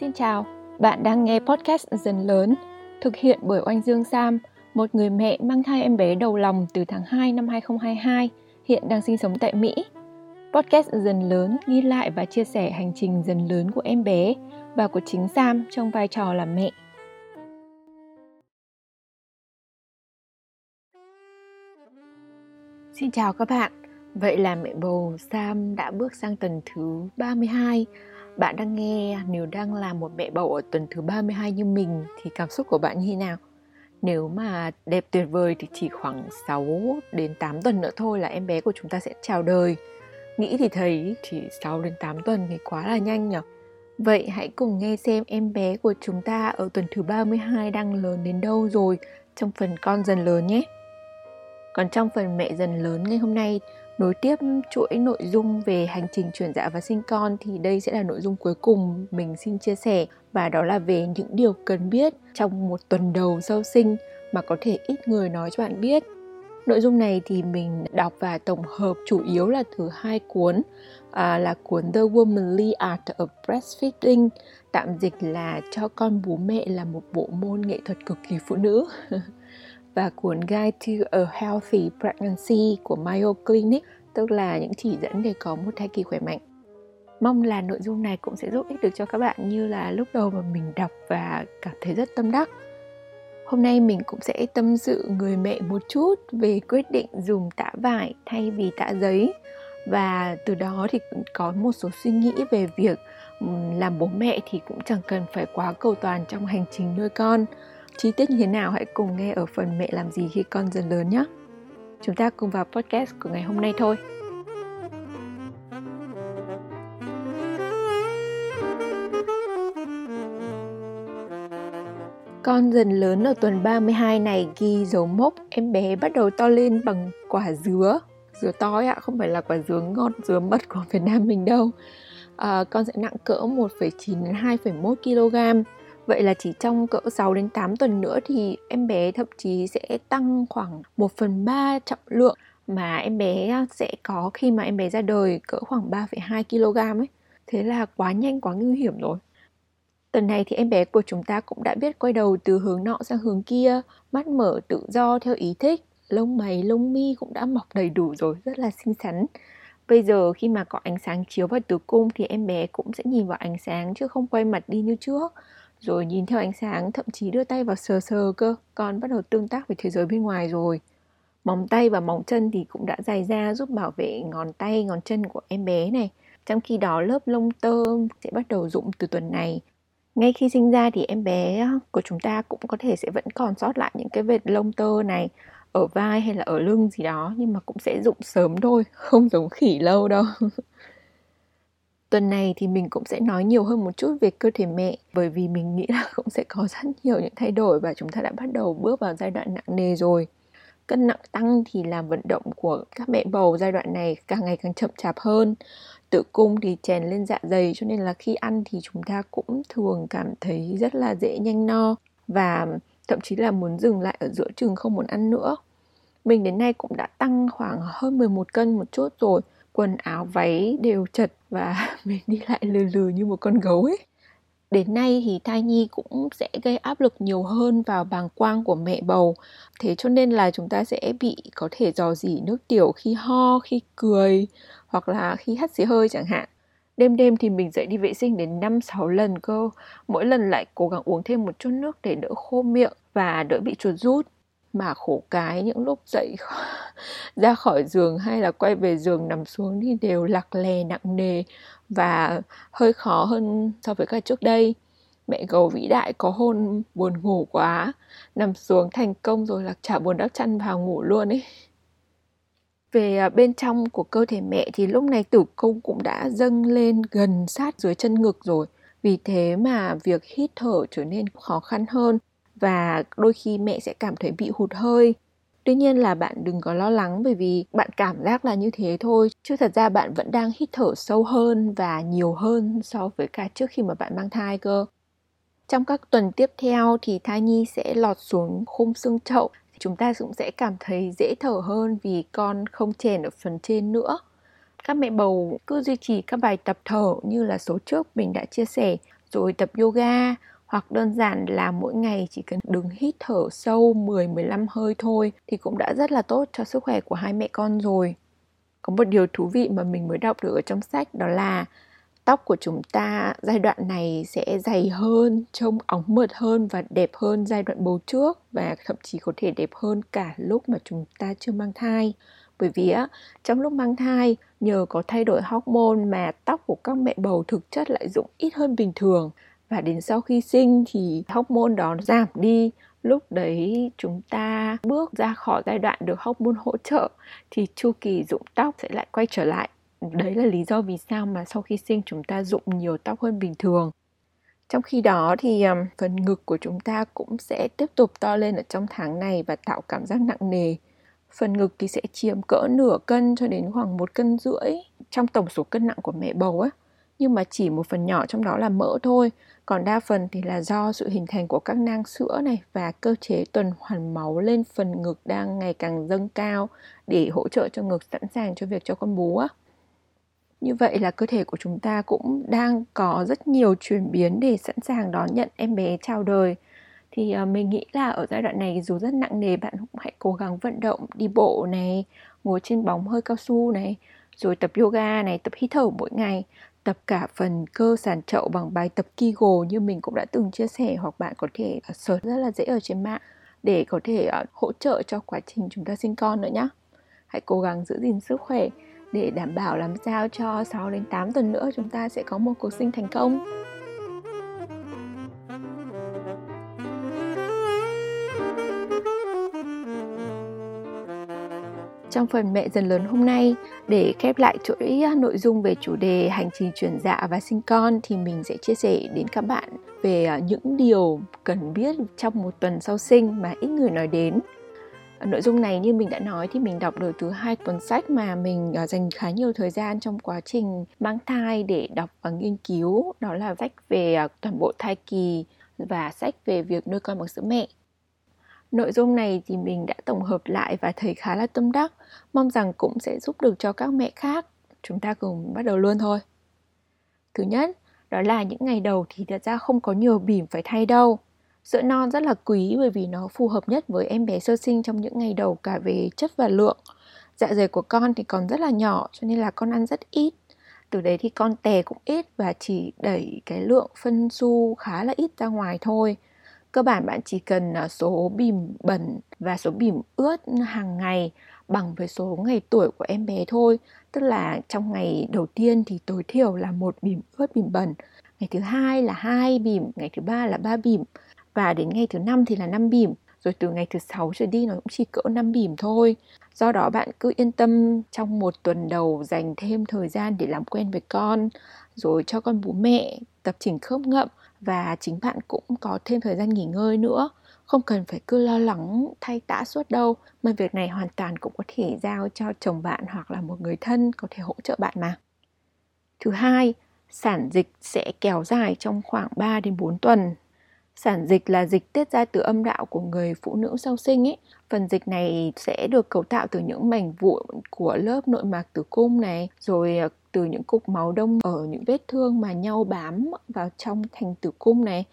Xin chào, bạn đang nghe podcast Dần Lớn, thực hiện bởi Oanh Dương Sam, một người mẹ mang thai em bé đầu lòng từ tháng 2 năm 2022, hiện đang sinh sống tại Mỹ. Podcast Dần Lớn ghi lại và chia sẻ hành trình dần lớn của em bé và của chính Sam trong vai trò là mẹ. Xin chào các bạn, vậy là mẹ bầu Sam đã bước sang tuần thứ 32 bạn đang nghe nếu đang là một mẹ bầu ở tuần thứ 32 như mình, thì cảm xúc của bạn như thế nào? Nếu mà đẹp tuyệt vời thì chỉ khoảng 6 đến 8 tuần nữa thôi là em bé của chúng ta sẽ chào đời. Nghĩ thì thấy chỉ 6 đến 8 tuần thì quá là nhanh nhỉ. Vậy hãy cùng nghe xem em bé của chúng ta ở tuần thứ 32 đang lớn đến đâu rồi, trong phần con dần lớn nhé. Còn trong phần mẹ dần lớn ngày hôm nay nối tiếp chuỗi nội dung về hành trình chuyển dạ và sinh con thì đây sẽ là nội dung cuối cùng mình xin chia sẻ và đó là về những điều cần biết trong một tuần đầu sau sinh mà có thể ít người nói cho bạn biết. Nội dung này thì mình đọc và tổng hợp chủ yếu là từ hai cuốn à, là cuốn The Womanly Art of Breastfeeding tạm dịch là cho con bú mẹ là một bộ môn nghệ thuật cực kỳ phụ nữ và cuốn Guide to a Healthy Pregnancy của Mayo Clinic, tức là những chỉ dẫn để có một thai kỳ khỏe mạnh. Mong là nội dung này cũng sẽ giúp ích được cho các bạn như là lúc đầu mà mình đọc và cảm thấy rất tâm đắc. Hôm nay mình cũng sẽ tâm sự người mẹ một chút về quyết định dùng tã vải thay vì tã giấy và từ đó thì cũng có một số suy nghĩ về việc làm bố mẹ thì cũng chẳng cần phải quá cầu toàn trong hành trình nuôi con Chi tiết như thế nào hãy cùng nghe ở phần mẹ làm gì khi con dần lớn nhé. Chúng ta cùng vào podcast của ngày hôm nay thôi. Con dần lớn ở tuần 32 này ghi dấu mốc em bé bắt đầu to lên bằng quả dứa Dứa to ạ, không phải là quả dứa ngon, dứa mật của Việt Nam mình đâu à, Con sẽ nặng cỡ 1,9 đến 2,1 kg Vậy là chỉ trong cỡ 6 đến 8 tuần nữa thì em bé thậm chí sẽ tăng khoảng 1 phần 3 trọng lượng mà em bé sẽ có khi mà em bé ra đời cỡ khoảng 3,2 kg ấy. Thế là quá nhanh, quá nguy hiểm rồi. Tuần này thì em bé của chúng ta cũng đã biết quay đầu từ hướng nọ sang hướng kia, mắt mở tự do theo ý thích, lông mày, lông mi cũng đã mọc đầy đủ rồi, rất là xinh xắn. Bây giờ khi mà có ánh sáng chiếu vào tử cung thì em bé cũng sẽ nhìn vào ánh sáng chứ không quay mặt đi như trước rồi nhìn theo ánh sáng, thậm chí đưa tay vào sờ sờ cơ, con bắt đầu tương tác với thế giới bên ngoài rồi. Móng tay và móng chân thì cũng đã dài ra giúp bảo vệ ngón tay, ngón chân của em bé này. Trong khi đó, lớp lông tơ sẽ bắt đầu rụng từ tuần này. Ngay khi sinh ra thì em bé của chúng ta cũng có thể sẽ vẫn còn sót lại những cái vệt lông tơ này ở vai hay là ở lưng gì đó, nhưng mà cũng sẽ rụng sớm thôi, không giống khỉ lâu đâu. Tuần này thì mình cũng sẽ nói nhiều hơn một chút về cơ thể mẹ, bởi vì mình nghĩ là cũng sẽ có rất nhiều những thay đổi và chúng ta đã bắt đầu bước vào giai đoạn nặng nề rồi. Cân nặng tăng thì làm vận động của các mẹ bầu giai đoạn này càng ngày càng chậm chạp hơn. Tử cung thì chèn lên dạ dày, cho nên là khi ăn thì chúng ta cũng thường cảm thấy rất là dễ nhanh no và thậm chí là muốn dừng lại ở giữa chừng không muốn ăn nữa. Mình đến nay cũng đã tăng khoảng hơn 11 cân một chút rồi quần áo váy đều chật và mình đi lại lừ lừ như một con gấu ấy. Đến nay thì thai nhi cũng sẽ gây áp lực nhiều hơn vào bàng quang của mẹ bầu. Thế cho nên là chúng ta sẽ bị có thể dò dỉ nước tiểu khi ho, khi cười, hoặc là khi hắt xì hơi chẳng hạn. Đêm đêm thì mình dậy đi vệ sinh đến 5 6 lần cơ. Mỗi lần lại cố gắng uống thêm một chút nước để đỡ khô miệng và đỡ bị chuột rút mà khổ cái những lúc dậy ra khỏi giường hay là quay về giường nằm xuống thì đều lặc lè, nặng nề và hơi khó hơn so với cả trước đây. Mẹ gấu vĩ đại có hôn buồn ngủ quá, nằm xuống thành công rồi là chả buồn đắp chăn vào ngủ luôn ấy. Về à, bên trong của cơ thể mẹ thì lúc này tử cung cũng đã dâng lên gần sát dưới chân ngực rồi. Vì thế mà việc hít thở trở nên khó khăn hơn và đôi khi mẹ sẽ cảm thấy bị hụt hơi. Tuy nhiên là bạn đừng có lo lắng bởi vì bạn cảm giác là như thế thôi, chứ thật ra bạn vẫn đang hít thở sâu hơn và nhiều hơn so với cả trước khi mà bạn mang thai cơ. Trong các tuần tiếp theo thì thai nhi sẽ lọt xuống khung xương chậu. Chúng ta cũng sẽ cảm thấy dễ thở hơn vì con không chèn ở phần trên nữa. Các mẹ bầu cứ duy trì các bài tập thở như là số trước mình đã chia sẻ, rồi tập yoga hoặc đơn giản là mỗi ngày chỉ cần đứng hít thở sâu 10-15 hơi thôi thì cũng đã rất là tốt cho sức khỏe của hai mẹ con rồi. Có một điều thú vị mà mình mới đọc được ở trong sách đó là tóc của chúng ta giai đoạn này sẽ dày hơn, trông óng mượt hơn và đẹp hơn giai đoạn bầu trước và thậm chí có thể đẹp hơn cả lúc mà chúng ta chưa mang thai. Bởi vì á, trong lúc mang thai nhờ có thay đổi hormone mà tóc của các mẹ bầu thực chất lại rụng ít hơn bình thường và đến sau khi sinh thì hormone đó giảm đi. Lúc đấy chúng ta bước ra khỏi giai đoạn được hormone hỗ trợ thì chu kỳ rụng tóc sẽ lại quay trở lại. Đấy là lý do vì sao mà sau khi sinh chúng ta rụng nhiều tóc hơn bình thường. Trong khi đó thì phần ngực của chúng ta cũng sẽ tiếp tục to lên ở trong tháng này và tạo cảm giác nặng nề. Phần ngực thì sẽ chiếm cỡ nửa cân cho đến khoảng một cân rưỡi trong tổng số cân nặng của mẹ bầu á nhưng mà chỉ một phần nhỏ trong đó là mỡ thôi. Còn đa phần thì là do sự hình thành của các nang sữa này và cơ chế tuần hoàn máu lên phần ngực đang ngày càng dâng cao để hỗ trợ cho ngực sẵn sàng cho việc cho con bú á. Như vậy là cơ thể của chúng ta cũng đang có rất nhiều chuyển biến để sẵn sàng đón nhận em bé chào đời. Thì ờ, mình nghĩ là ở giai đoạn này dù rất nặng nề, bạn cũng hãy cố gắng vận động, đi bộ này, ngồi trên bóng hơi cao su này, rồi tập yoga này, tập hít thở mỗi ngày tập cả phần cơ sàn chậu bằng bài tập Kegel như mình cũng đã từng chia sẻ hoặc bạn có thể ờ, search rất là dễ ở trên mạng để có thể ờ, hỗ trợ cho quá trình chúng ta sinh con nữa nhé. Hãy cố gắng giữ gìn sức khỏe để đảm bảo làm sao cho 6 đến 8 tuần nữa chúng ta sẽ có một cuộc sinh thành công. Trong phần mẹ dần lớn hôm nay, để khép lại chuỗi à, nội dung về chủ đề hành trình chuyển dạ và sinh con thì mình sẽ chia sẻ đến các bạn về à, những điều cần biết trong một tuần sau sinh mà ít người nói đến. À, nội dung này như mình đã nói thì mình đọc được từ hai cuốn sách mà mình dành khá nhiều thời gian trong quá trình mang thai để đọc và nghiên cứu. Đó là sách về toàn bộ thai kỳ và sách về việc nuôi con bằng sữa mẹ nội dung này thì mình đã tổng hợp lại và thấy khá là tâm đắc mong rằng cũng sẽ giúp được cho các mẹ khác chúng ta cùng bắt đầu luôn thôi thứ nhất, đó là những ngày đầu thì thật ra không có nhiều bỉm phải thay đâu Sữa non rất là quý bởi vì nó phù hợp nhất với em bé sơ sinh trong những ngày đầu cả về chất và lượng. Dạ dày của con thì còn rất là nhỏ, cho nên là con ăn rất ít. Từ đấy thì con tè cũng ít và chỉ đẩy cái lượng phân su khá là ít ra ngoài thôi. Cơ bản bạn chỉ cần à, số bìm bẩn và số bìm ướt hàng ngày bằng với số ngày tuổi của em bé thôi. Tức là trong ngày đầu tiên thì tối thiểu là một bìm ướt bìm bẩn, ngày thứ hai là hai bìm, ngày thứ ba là ba bìm và đến ngày thứ năm thì là năm bìm. Rồi từ ngày thứ sáu trở đi nó cũng chỉ cỡ 5 bìm thôi. Do đó bạn cứ yên tâm trong một tuần đầu dành thêm thời gian để làm quen với con rồi cho con bú mẹ tập chỉnh khớp ngậm và chính bạn cũng có thêm thời gian nghỉ ngơi nữa. Không cần phải cứ lo lắng thay tã suốt đâu mà việc này hoàn toàn cũng có thể giao cho chồng bạn hoặc là một người thân có thể hỗ trợ bạn mà. Thứ hai sản dịch sẽ kéo dài trong khoảng 3 đến 4 tuần. Sản dịch là dịch tiết ra từ âm đạo của người phụ nữ sau sinh ấy. Phần dịch này sẽ được cấu tạo từ những mảnh vụn của lớp nội mạc tử cung này, rồi ờ, từ những cục máu đông ở những vết thương mà nhau bám vào trong thành tử cung này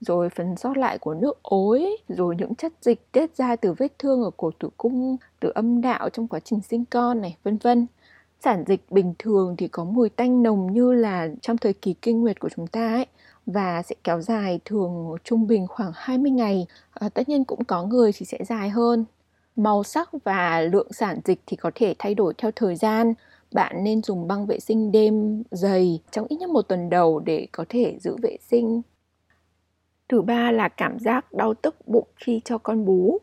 rồi phần sót lại của nước ối, rồi những chất dịch tiết ra từ vết thương ở cổ tử cung, từ âm đạo trong quá trình sinh con này, vân vân. Sản dịch bình thường thì có mùi tanh nồng như là trong thời kỳ kinh nguyệt của chúng ta ấy, và sẽ kéo dài thường trung bình khoảng 20 ngày. À, tất nhiên cũng có người thì sẽ dài hơn. Màu sắc và lượng sản dịch thì có thể thay đổi theo thời gian. Bạn nên dùng băng vệ sinh đêm dày trong ít nhất một tuần đầu để có thể giữ vệ sinh. Thứ ba là cảm giác đau tức bụng khi cho con bú.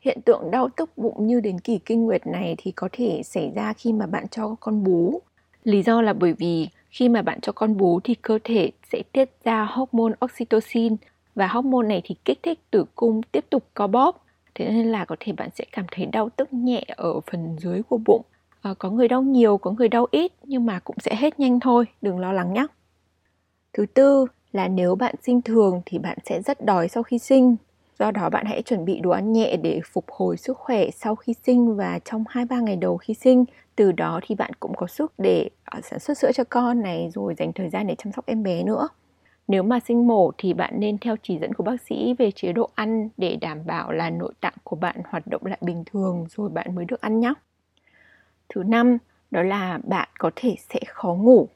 Hiện tượng đau tức bụng như đến kỳ kinh nguyệt này thì có thể xảy ra khi mà bạn cho con bú. Lý do là bởi vì khi mà bạn cho con bú thì cơ thể sẽ tiết ra hormone oxytocin và hormone này thì kích thích tử cung tiếp tục co bóp. Thế nên là có thể bạn sẽ cảm thấy đau tức nhẹ ở phần dưới của bụng. À, có người đau nhiều, có người đau ít nhưng mà cũng sẽ hết nhanh thôi, đừng lo lắng nhé. Thứ tư là nếu bạn sinh thường thì bạn sẽ rất đói sau khi sinh. Do đó bạn hãy chuẩn bị đồ ăn nhẹ để phục hồi sức khỏe sau khi sinh và trong 2-3 ngày đầu khi sinh. Từ đó thì bạn cũng có sức để ờ, sản xuất sữa cho con này rồi dành thời gian để chăm sóc em bé nữa. Nếu mà sinh mổ thì bạn nên theo chỉ dẫn của bác sĩ về chế độ ăn để đảm bảo là nội tạng của bạn hoạt động lại bình thường rồi bạn mới được ăn nhóc. Thứ năm, đó là bạn có thể sẽ khó ngủ.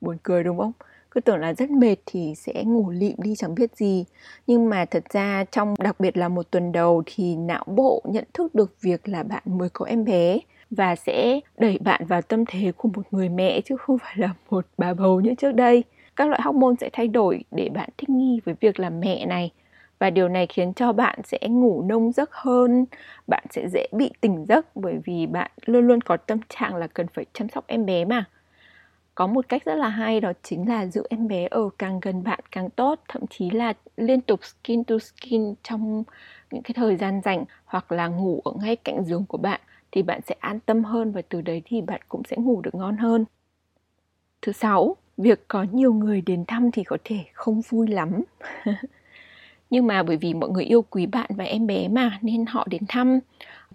Buồn cười đúng không? cứ tưởng là rất mệt thì sẽ ngủ lịm đi chẳng biết gì nhưng mà thật ra trong đặc biệt là một tuần đầu thì não bộ nhận thức được việc là bạn mới có em bé và sẽ đẩy bạn vào tâm thế của một người mẹ chứ không phải là một bà bầu như trước đây các loại hormone sẽ thay đổi để bạn thích nghi với việc là mẹ này và điều này khiến cho bạn sẽ ngủ nông giấc hơn, bạn sẽ dễ bị tỉnh giấc bởi vì bạn luôn luôn có tâm trạng là cần phải chăm sóc em bé mà. Có một cách rất là hay đó chính là giữ em bé ở càng gần bạn càng tốt, thậm chí là liên tục skin to skin trong những cái thời gian rảnh hoặc là ngủ ở ngay cạnh giường của bạn thì bạn sẽ an tâm hơn và từ đấy thì bạn cũng sẽ ngủ được ngon hơn. Thứ sáu, việc có nhiều người đến thăm thì có thể không vui lắm. nhưng mà bởi vì mọi người yêu quý bạn và em bé mà, nên họ đến thăm.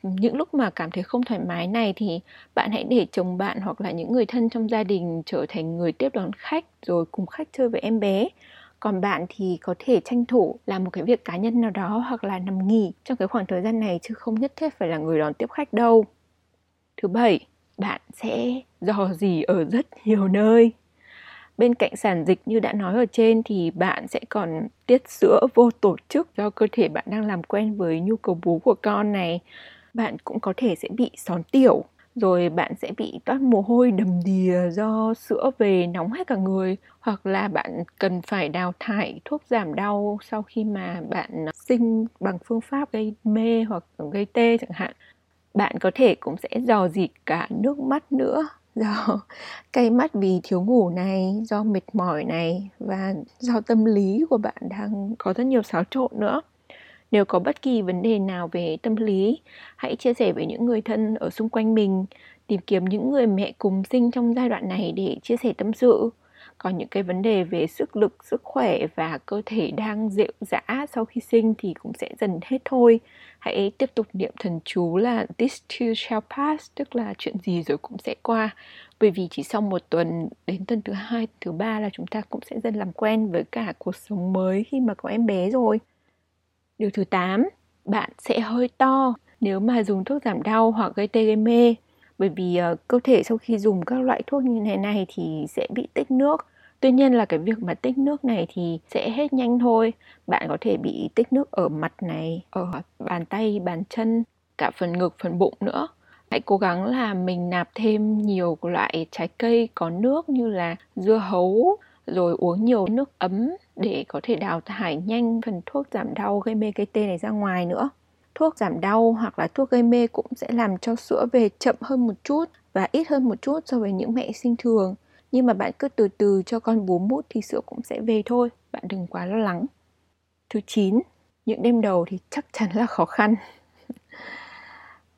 Những lúc mà cảm thấy không thoải mái này thì bạn hãy để chồng bạn hoặc là những người thân trong gia đình trở thành người tiếp đón khách rồi cùng khách chơi với em bé. Còn bạn thì có thể tranh thủ làm một cái việc cá nhân nào đó hoặc là nằm nghỉ trong cái khoảng thời gian này chứ không nhất thiết phải là người đón tiếp khách đâu. Thứ bảy, bạn sẽ dò dỉ ở rất nhiều nơi bên cạnh sản dịch như đã nói ở trên thì bạn sẽ còn tiết sữa vô tổ chức do cơ thể bạn đang làm quen với nhu cầu bú của con này. Bạn cũng có thể sẽ bị són tiểu, rồi bạn sẽ bị toát mồ hôi đầm đìa do sữa về nóng hết cả người, hoặc là bạn cần phải đào thải thuốc giảm đau sau khi mà bạn sinh bằng phương pháp gây mê hoặc gây tê chẳng hạn. Bạn có thể cũng sẽ dò dịt cả nước mắt nữa do dạ. cay mắt vì thiếu ngủ này, do mệt mỏi này và do tâm lý của bạn đang có rất nhiều xáo trộn nữa. Nếu có bất kỳ vấn đề nào về tâm lý, hãy chia sẻ với những người thân ở xung quanh mình, tìm kiếm những người mẹ cùng sinh trong giai đoạn này để chia sẻ tâm sự còn những cái vấn đề về sức lực sức khỏe và cơ thể đang dịu dã sau khi sinh thì cũng sẽ dần hết thôi. Hãy tiếp tục niệm thần chú là this too shall pass tức là chuyện gì rồi cũng sẽ qua. Bởi vì chỉ sau một tuần đến tuần thứ hai thứ ba là chúng ta cũng sẽ dần làm quen với cả cuộc sống mới khi mà có em bé rồi. Điều thứ 8, bạn sẽ hơi to. Nếu mà dùng thuốc giảm đau hoặc gây tê gây mê bởi vì uh, cơ thể sau khi dùng các loại thuốc như thế này thì sẽ bị tích nước. Tuy nhiên là cái việc mà tích nước này thì sẽ hết nhanh thôi. Bạn có thể bị tích nước ở mặt này ở bàn tay bàn chân cả phần ngực phần bụng nữa. Hãy cố gắng là mình nạp thêm nhiều loại trái cây có nước như là dưa hấu rồi uống nhiều nước ấm để có thể đào thải nhanh phần thuốc giảm đau gây mê gây tê này ra ngoài nữa thuốc giảm đau hoặc là thuốc gây mê cũng sẽ làm cho sữa về chậm hơn một chút và ít hơn một chút so với những mẹ sinh thường. Nhưng mà bạn cứ từ từ cho con bú mút thì sữa cũng sẽ về thôi bạn đừng quá lo lắng. Thứ 9 những đêm đầu thì chắc chắn là khó khăn.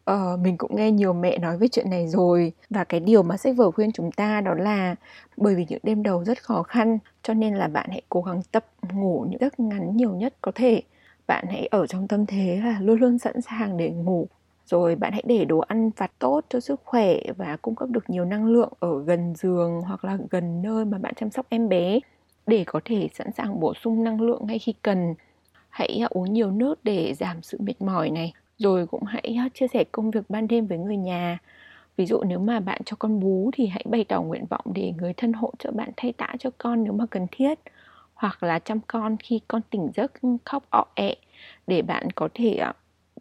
Ờ, mình cũng nghe nhiều mẹ nói về chuyện này rồi và cái điều mà sách vở khuyên chúng ta đó là bởi vì những đêm đầu rất khó khăn cho nên là bạn hãy cố gắng tập ngủ những giấc ngắn nhiều nhất có thể bạn hãy ở trong tâm thế là luôn luôn sẵn sàng để ngủ. Rồi bạn hãy để đồ ăn vặt tốt cho sức khỏe và cung cấp được nhiều năng lượng ở gần giường hoặc là gần nơi mà bạn chăm sóc em bé để có thể sẵn sàng bổ sung năng lượng ngay khi cần. Hãy à, uống nhiều nước để giảm sự mệt mỏi này. Rồi cũng hãy à, chia sẻ công việc ban đêm với người nhà. Ví dụ nếu mà bạn cho con bú thì hãy bày tỏ nguyện vọng để người thân hỗ trợ bạn thay tã cho con nếu mà cần thiết hoặc là chăm con khi con tỉnh giấc, khóc, ọ, ẹ, để bạn có thể ờ,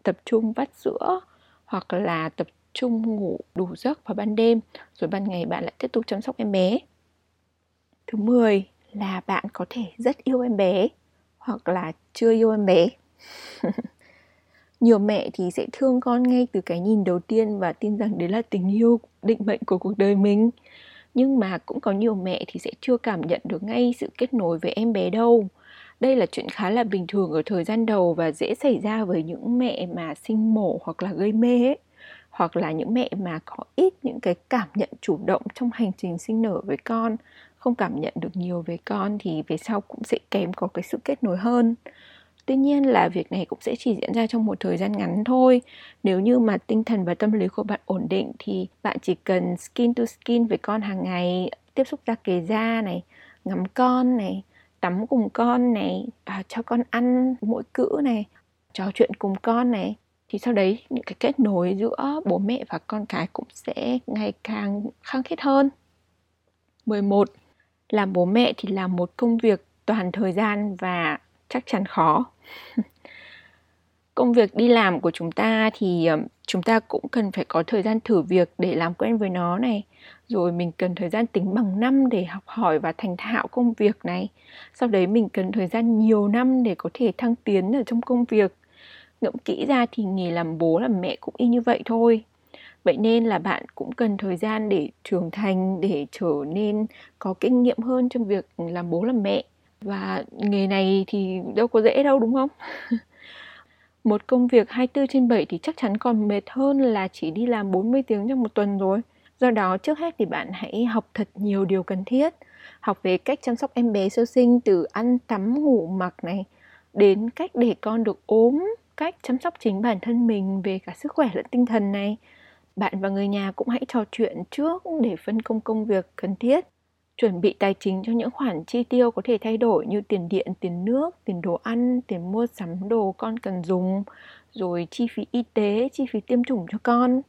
tập trung vắt sữa hoặc là tập trung ngủ đủ giấc vào ban đêm, rồi ban ngày bạn lại tiếp tục chăm sóc em bé. Thứ 10 là bạn có thể rất yêu em bé hoặc là chưa yêu em bé. Nhiều mẹ thì sẽ thương con ngay từ cái nhìn đầu tiên và tin rằng đấy là tình yêu định mệnh của cuộc đời mình nhưng mà cũng có nhiều mẹ thì sẽ chưa cảm nhận được ngay sự kết nối với em bé đâu. Đây là chuyện khá là bình thường ở thời gian đầu và dễ xảy ra với những mẹ mà sinh mổ hoặc là gây mê ấy. Hoặc là những mẹ mà có ít những cái cảm nhận chủ động trong hành trình sinh nở với con, không cảm nhận được nhiều về con thì về sau cũng sẽ kém có cái sự kết nối hơn tuy nhiên là việc này cũng sẽ chỉ diễn ra trong một thời gian ngắn thôi. Nếu như mà tinh thần và tâm lý của bạn ổn định thì bạn chỉ cần skin to skin với con hàng ngày tiếp xúc da kề da này ngắm con này tắm cùng con này à, cho con ăn mỗi cữ này trò chuyện cùng con này thì sau đấy những cái kết nối giữa bố mẹ và con cái cũng sẽ ngày càng khăng khít hơn. 11 làm bố mẹ thì là một công việc toàn thời gian và chắc chắn khó. Công việc đi làm của chúng ta thì ờ, chúng ta cũng cần phải có thời gian thử việc để làm quen với nó này. Rồi mình cần thời gian tính bằng năm để học hỏi và thành thạo công việc này. Sau đấy mình cần thời gian nhiều năm để có thể thăng tiến ở trong công việc. Ngẫm kỹ ra thì nghề làm bố, làm mẹ cũng y như vậy thôi. Vậy nên là bạn cũng cần thời gian để trưởng thành, để trở nên có kinh nghiệm hơn trong việc làm bố, làm mẹ và nghề này thì đâu có dễ đâu đúng không một công việc 24 trên 7 thì chắc chắn còn mệt hơn là chỉ đi làm 40 tiếng trong một tuần rồi. Do đó trước hết thì bạn hãy học thật nhiều điều cần thiết. Học về cách chăm sóc em bé sơ sinh từ ăn tắm ngủ mặc này đến cách để con được ốm, cách chăm sóc chính bản thân mình về cả sức khỏe lẫn tinh thần này. Bạn và người nhà cũng hãy trò chuyện trước để phân công công việc cần thiết chuẩn bị tài chính cho những khoản chi tiêu có thể thay đổi như tiền điện, tiền nước, tiền đồ ăn, tiền mua sắm đồ con cần dùng, rồi chi phí y tế, chi phí tiêm chủng cho con.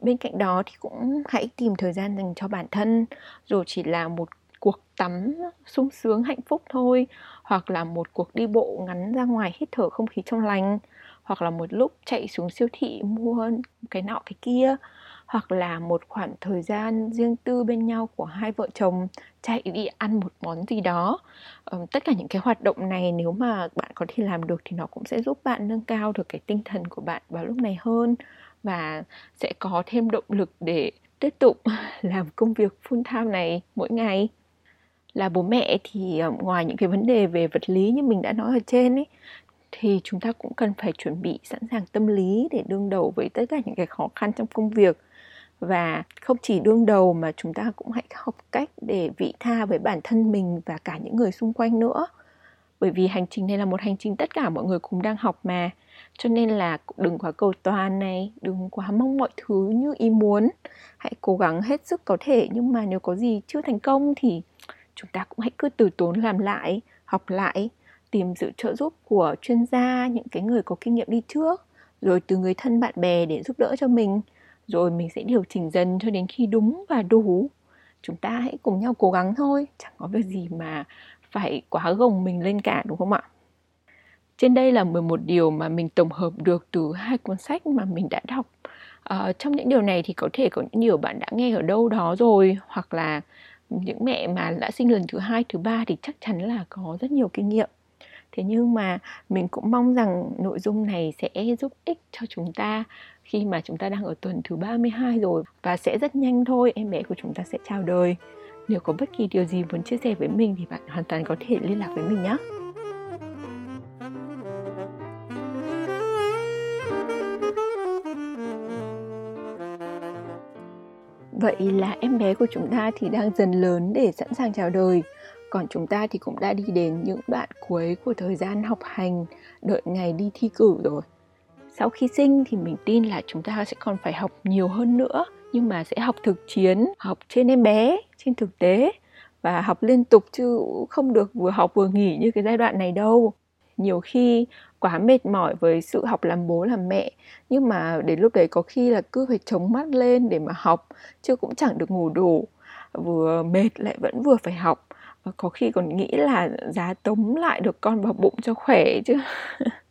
Bên cạnh đó thì cũng hãy tìm thời gian dành cho bản thân, rồi chỉ là một cuộc tắm sung sướng hạnh phúc thôi, hoặc là một cuộc đi bộ ngắn ra ngoài hít thở không khí trong lành, hoặc là một lúc chạy xuống siêu thị mua cái nọ cái kia hoặc là một khoảng thời gian riêng tư bên nhau của hai vợ chồng chạy đi ăn một món gì đó. Um, tất cả những cái hoạt động này nếu mà bạn có thể làm được thì nó cũng sẽ giúp bạn nâng cao được cái tinh thần của bạn vào lúc này hơn và sẽ có thêm động lực để tiếp tục làm công việc full time này mỗi ngày. Là bố mẹ thì ờ, ngoài những cái vấn đề về vật lý như mình đã nói ở trên ấy thì chúng ta cũng cần phải chuẩn bị sẵn sàng tâm lý để đương đầu với tất cả những cái khó khăn trong công việc và không chỉ đương đầu mà chúng ta cũng hãy học cách để vị tha với bản thân mình và cả những người xung quanh nữa. Bởi vì hành trình này là một hành trình tất cả mọi người cùng đang học mà. Cho nên là đừng quá cầu toàn này, đừng quá mong mọi thứ như ý muốn. Hãy cố gắng hết sức có thể, nhưng mà nếu có gì chưa thành công thì chúng ta cũng hãy cứ từ tốn làm lại, học lại, tìm sự trợ giúp của chuyên gia, những cái người có kinh nghiệm đi trước, rồi từ người thân bạn bè để giúp đỡ cho mình rồi mình sẽ điều chỉnh dần cho đến khi đúng và đủ. Chúng ta hãy cùng nhau cố gắng thôi chẳng có việc gì mà phải quá gồng mình lên cả đúng không ạ? Trên đây là 11 điều mà mình tổng hợp được từ hai cuốn sách mà mình đã đọc. À, trong những điều này thì có thể có những điều bạn đã nghe ở đâu đó rồi hoặc là những mẹ mà đã sinh lần thứ hai thứ ba thì chắc chắn là có rất nhiều kinh nghiệm. Thế nhưng mà mình cũng mong rằng nội dung này sẽ giúp ích cho chúng ta khi mà chúng ta đang ở tuần thứ 32 rồi và sẽ rất nhanh thôi, em bé của chúng ta sẽ chào đời. Nếu có bất kỳ điều gì muốn chia sẻ với mình thì bạn hoàn toàn có thể liên lạc với mình nhé. Vậy là em bé của chúng ta thì đang dần lớn để sẵn sàng chào đời còn chúng ta thì cũng đã đi đến những đoạn cuối của thời gian học hành, đợi ngày đi thi cử rồi sau khi sinh thì mình tin là chúng ta sẽ còn phải học nhiều hơn nữa, nhưng mà sẽ học thực chiến, học trên em bé, trên thực tế, và học liên tục chứ không được vừa học vừa nghỉ như cái giai đoạn này đâu. Nhiều khi quá mệt mỏi với sự học làm bố, làm mẹ, nhưng mà đến lúc đấy có khi là cứ phải chống mắt lên để mà học, chứ cũng chẳng được ngủ đủ. Vừa mệt lại vẫn vừa phải học. Và có khi còn nghĩ là giá tống lại được con vào bụng cho khỏe chứ.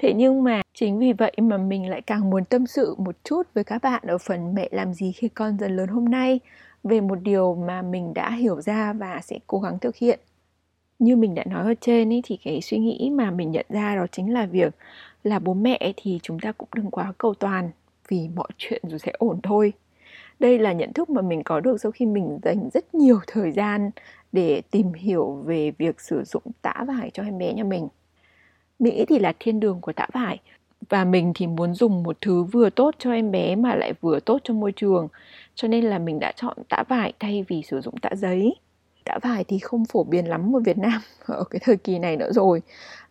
thế nhưng mà, chính vì vậy mà mình lại càng muốn tâm sự một chút với các bạn ở phần mẹ làm gì khi con dần lớn hôm nay, về một điều mà mình đã hiểu ra và sẽ cố gắng thực hiện. Như mình đã nói ở trên ấy thì cái suy nghĩ mà mình nhận ra đó chính là việc là bố mẹ thì chúng ta cũng đừng quá cầu toàn vì mọi chuyện rồi sẽ ổn thôi. Đây là nhận thức mà mình có được sau khi mình dành rất nhiều thời gian để tìm hiểu về việc sử dụng tã vải cho em bé nhà mình. Mỹ thì là thiên đường của tã vải. Và mình thì muốn dùng một thứ vừa tốt cho em bé mà lại vừa tốt cho môi trường. Cho nên là mình đã chọn tã vải thay vì sử dụng tã giấy. Tã vải thì không phổ biến lắm ở Việt Nam ở cái thời kỳ này nữa rồi.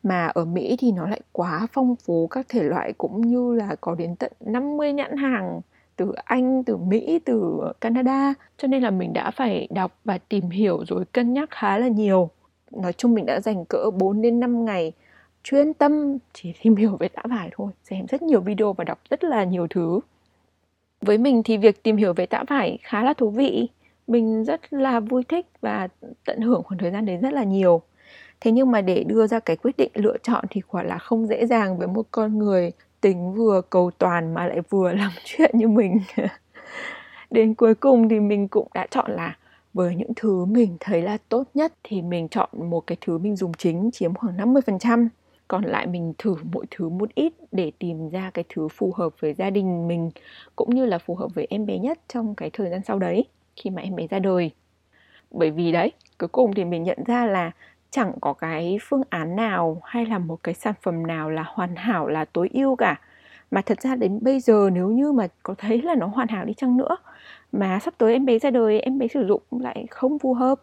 Mà ở Mỹ thì nó lại quá phong phú các thể loại cũng như là có đến tận 50 nhãn hàng từ Anh, từ Mỹ, từ Canada. Cho nên là mình đã phải đọc và tìm hiểu rồi cân nhắc khá là nhiều. Nói chung mình đã dành cỡ 4 đến 5 ngày chuyên tâm chỉ tìm hiểu về tã vải thôi, xem rất nhiều video và đọc rất là nhiều thứ. Với mình thì việc tìm hiểu về tã vải khá là thú vị. Mình rất là vui thích và tận hưởng khoảng thời gian đấy rất là nhiều. Thế nhưng mà để đưa ra cái quyết định lựa chọn thì quả là không dễ dàng với một con người tính vừa cầu toàn mà lại vừa làm chuyện như mình. Đến cuối cùng thì mình cũng đã chọn là với những thứ mình thấy là tốt nhất thì mình chọn một cái thứ mình dùng chính, chiếm khoảng 50%. Còn lại mình thử mỗi thứ một ít để tìm ra cái thứ phù hợp với gia đình mình cũng như là phù hợp với em bé nhất trong cái thời gian sau đấy khi mà em bé ra đời. Bởi vì đấy, cuối cùng thì mình nhận ra là chẳng có cái phương án nào hay là một cái sản phẩm nào là hoàn hảo là tối ưu cả mà thật ra đến bây giờ nếu như mà có thấy là nó hoàn hảo đi chăng nữa mà sắp tới em bé ra đời em bé sử dụng lại không phù hợp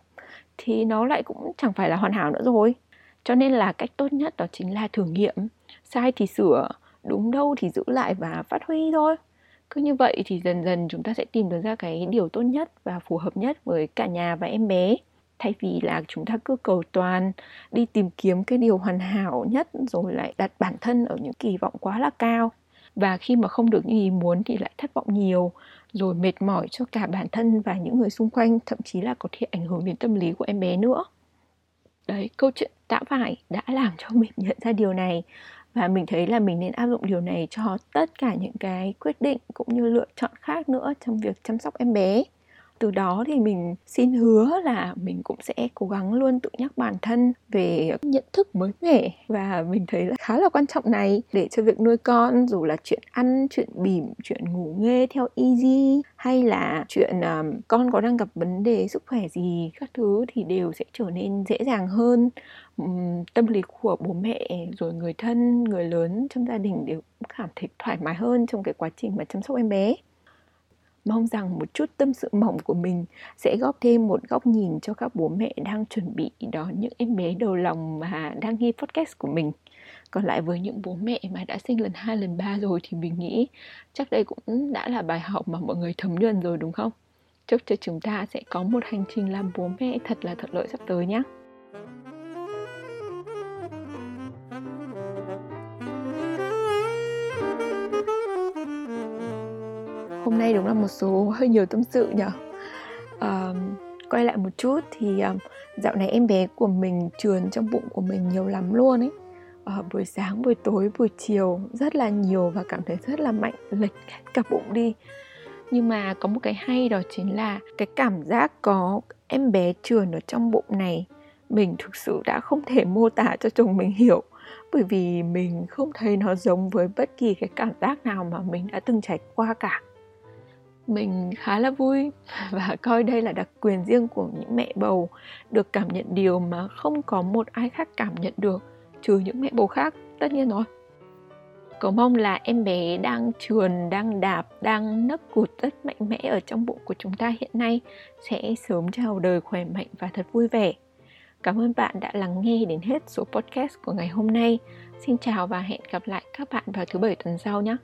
thì nó lại cũng chẳng phải là hoàn hảo nữa rồi cho nên là cách tốt nhất đó chính là thử nghiệm. Sai thì sửa, đúng đâu thì giữ lại và phát huy thôi. Cứ như vậy thì dần dần chúng ta sẽ tìm được ra cái điều tốt nhất và phù hợp nhất với cả nhà và em bé. Thay vì là chúng ta cứ cầu toàn, đi tìm kiếm cái điều hoàn hảo nhất rồi lại đặt bản thân ở những kỳ vọng quá là cao. Và khi mà không được như ý muốn thì lại thất vọng nhiều, rồi mệt mỏi cho cả bản thân và những người xung quanh, thậm chí là có thể ảnh hưởng đến tâm lý của em bé nữa đấy, câu chuyện đã vải đã làm cho mình nhận ra điều này. Và mình thấy là mình nên áp dụng điều này cho tất cả những cái quyết định cũng như lựa chọn khác nữa trong việc chăm sóc em bé từ đó thì mình xin hứa là mình cũng sẽ cố gắng luôn tự nhắc bản thân về nhận thức mới mẻ. Và mình thấy là khá là quan trọng này để cho việc nuôi con dù là chuyện ăn chuyện bỉm chuyện ngủ nghê theo easy hay là chuyện um, con có đang gặp vấn đề sức khỏe gì các thứ thì đều sẽ trở nên dễ dàng hơn. Um, tâm lý của bố mẹ rồi người thân người lớn trong gia đình đều cảm thấy thoải mái hơn trong cái quá trình mà chăm sóc em bé. Mong rằng một chút tâm sự mỏng của mình sẽ góp thêm một góc nhìn cho các bố mẹ đang chuẩn bị đón những em bé đầu lòng mà đang nghe podcast của mình. Còn lại với những bố mẹ mà đã sinh lần 2, lần 3 rồi thì mình nghĩ chắc đây cũng đã là bài học mà mọi người thấm nhuần rồi đúng không? Chúc cho chúng ta sẽ có một hành trình làm bố mẹ thật là thuận lợi sắp tới nhé. Hôm nay đúng là một số hơi nhiều tâm sự nhở? Uh, quay lại một chút thì um, dạo này em bé của mình trườn trong bụng của mình nhiều lắm luôn ấy. Uh, buổi sáng buổi tối buổi chiều rất là nhiều và cảm thấy rất là mạnh lệch cả bụng đi. Nhưng mà có một cái hay đó chính là cái cảm giác có em bé trườn ở trong bụng này mình thực sự đã không thể mô tả cho chồng mình hiểu. Bởi vì mình không thấy nó giống với bất kỳ cái cảm giác nào mà mình đã từng trải qua cả mình khá là vui và coi đây là đặc quyền riêng của những mẹ bầu, được cảm nhận điều mà không có một ai khác cảm nhận được, trừ những mẹ bầu khác, tất nhiên rồi. Cầu mong là em bé đang trườn, đang đạp, đang nấc cụt rất mạnh mẽ ở trong bụng của chúng ta hiện nay sẽ sớm chào đời khỏe mạnh và thật vui vẻ. Cảm ơn bạn đã lắng nghe đến hết số podcast của ngày hôm nay. Xin chào và hẹn gặp lại các bạn vào thứ bảy tuần sau nhé.